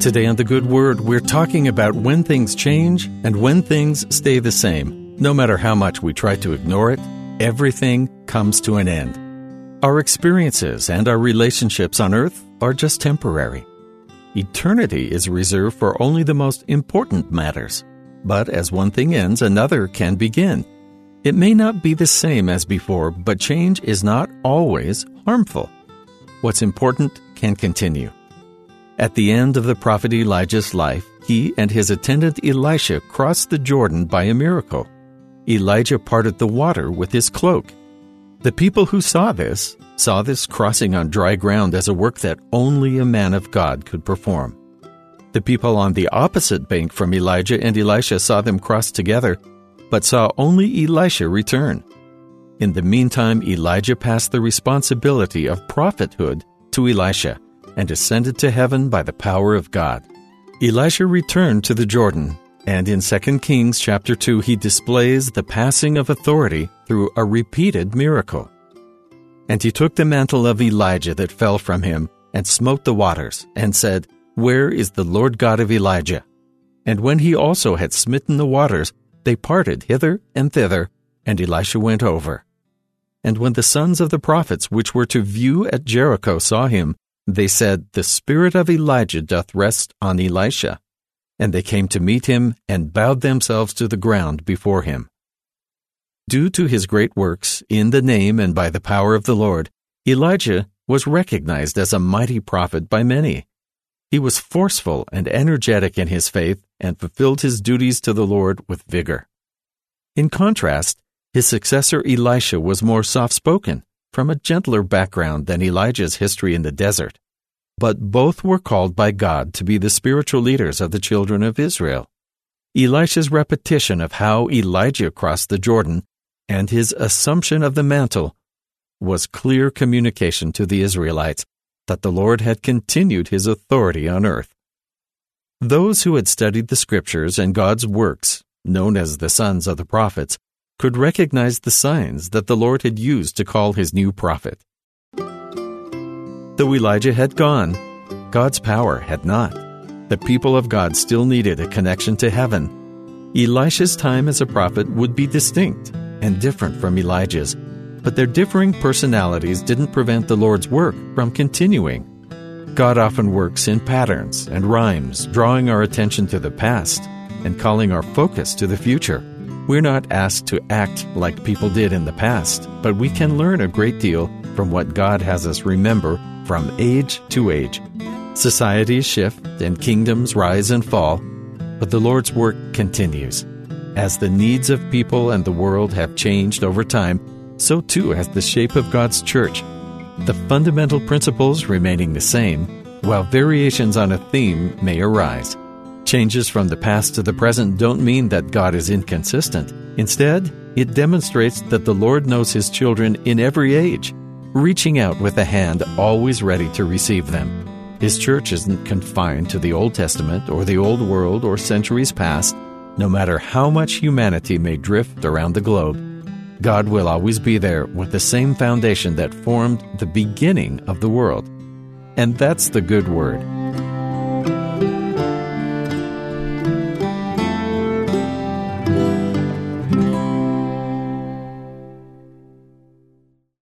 Today on The Good Word, we're talking about when things change and when things stay the same. No matter how much we try to ignore it, everything comes to an end. Our experiences and our relationships on earth are just temporary. Eternity is reserved for only the most important matters. But as one thing ends, another can begin. It may not be the same as before, but change is not always harmful. What's important can continue. At the end of the prophet Elijah's life, he and his attendant Elisha crossed the Jordan by a miracle. Elijah parted the water with his cloak. The people who saw this saw this crossing on dry ground as a work that only a man of God could perform. The people on the opposite bank from Elijah and Elisha saw them cross together, but saw only Elisha return. In the meantime, Elijah passed the responsibility of prophethood to Elisha and ascended to heaven by the power of God. Elisha returned to the Jordan, and in 2 Kings chapter 2 he displays the passing of authority through a repeated miracle. And he took the mantle of Elijah that fell from him, and smote the waters, and said, Where is the Lord God of Elijah? And when he also had smitten the waters, they parted hither and thither, and Elisha went over. And when the sons of the prophets which were to view at Jericho saw him, they said, The spirit of Elijah doth rest on Elisha. And they came to meet him and bowed themselves to the ground before him. Due to his great works, in the name and by the power of the Lord, Elijah was recognized as a mighty prophet by many. He was forceful and energetic in his faith and fulfilled his duties to the Lord with vigor. In contrast, his successor Elisha was more soft spoken from a gentler background than Elijah's history in the desert. But both were called by God to be the spiritual leaders of the children of Israel. Elisha's repetition of how Elijah crossed the Jordan and his assumption of the mantle was clear communication to the Israelites that the Lord had continued his authority on earth. Those who had studied the scriptures and God's works, known as the sons of the prophets, could recognize the signs that the Lord had used to call his new prophet. Though Elijah had gone, God's power had not. The people of God still needed a connection to heaven. Elisha's time as a prophet would be distinct and different from Elijah's, but their differing personalities didn't prevent the Lord's work from continuing. God often works in patterns and rhymes, drawing our attention to the past and calling our focus to the future. We're not asked to act like people did in the past, but we can learn a great deal from what God has us remember from age to age. Societies shift and kingdoms rise and fall, but the Lord's work continues. As the needs of people and the world have changed over time, so too has the shape of God's church. The fundamental principles remaining the same, while variations on a theme may arise. Changes from the past to the present don't mean that God is inconsistent. Instead, it demonstrates that the Lord knows His children in every age, reaching out with a hand always ready to receive them. His church isn't confined to the Old Testament or the Old World or centuries past. No matter how much humanity may drift around the globe, God will always be there with the same foundation that formed the beginning of the world. And that's the good word.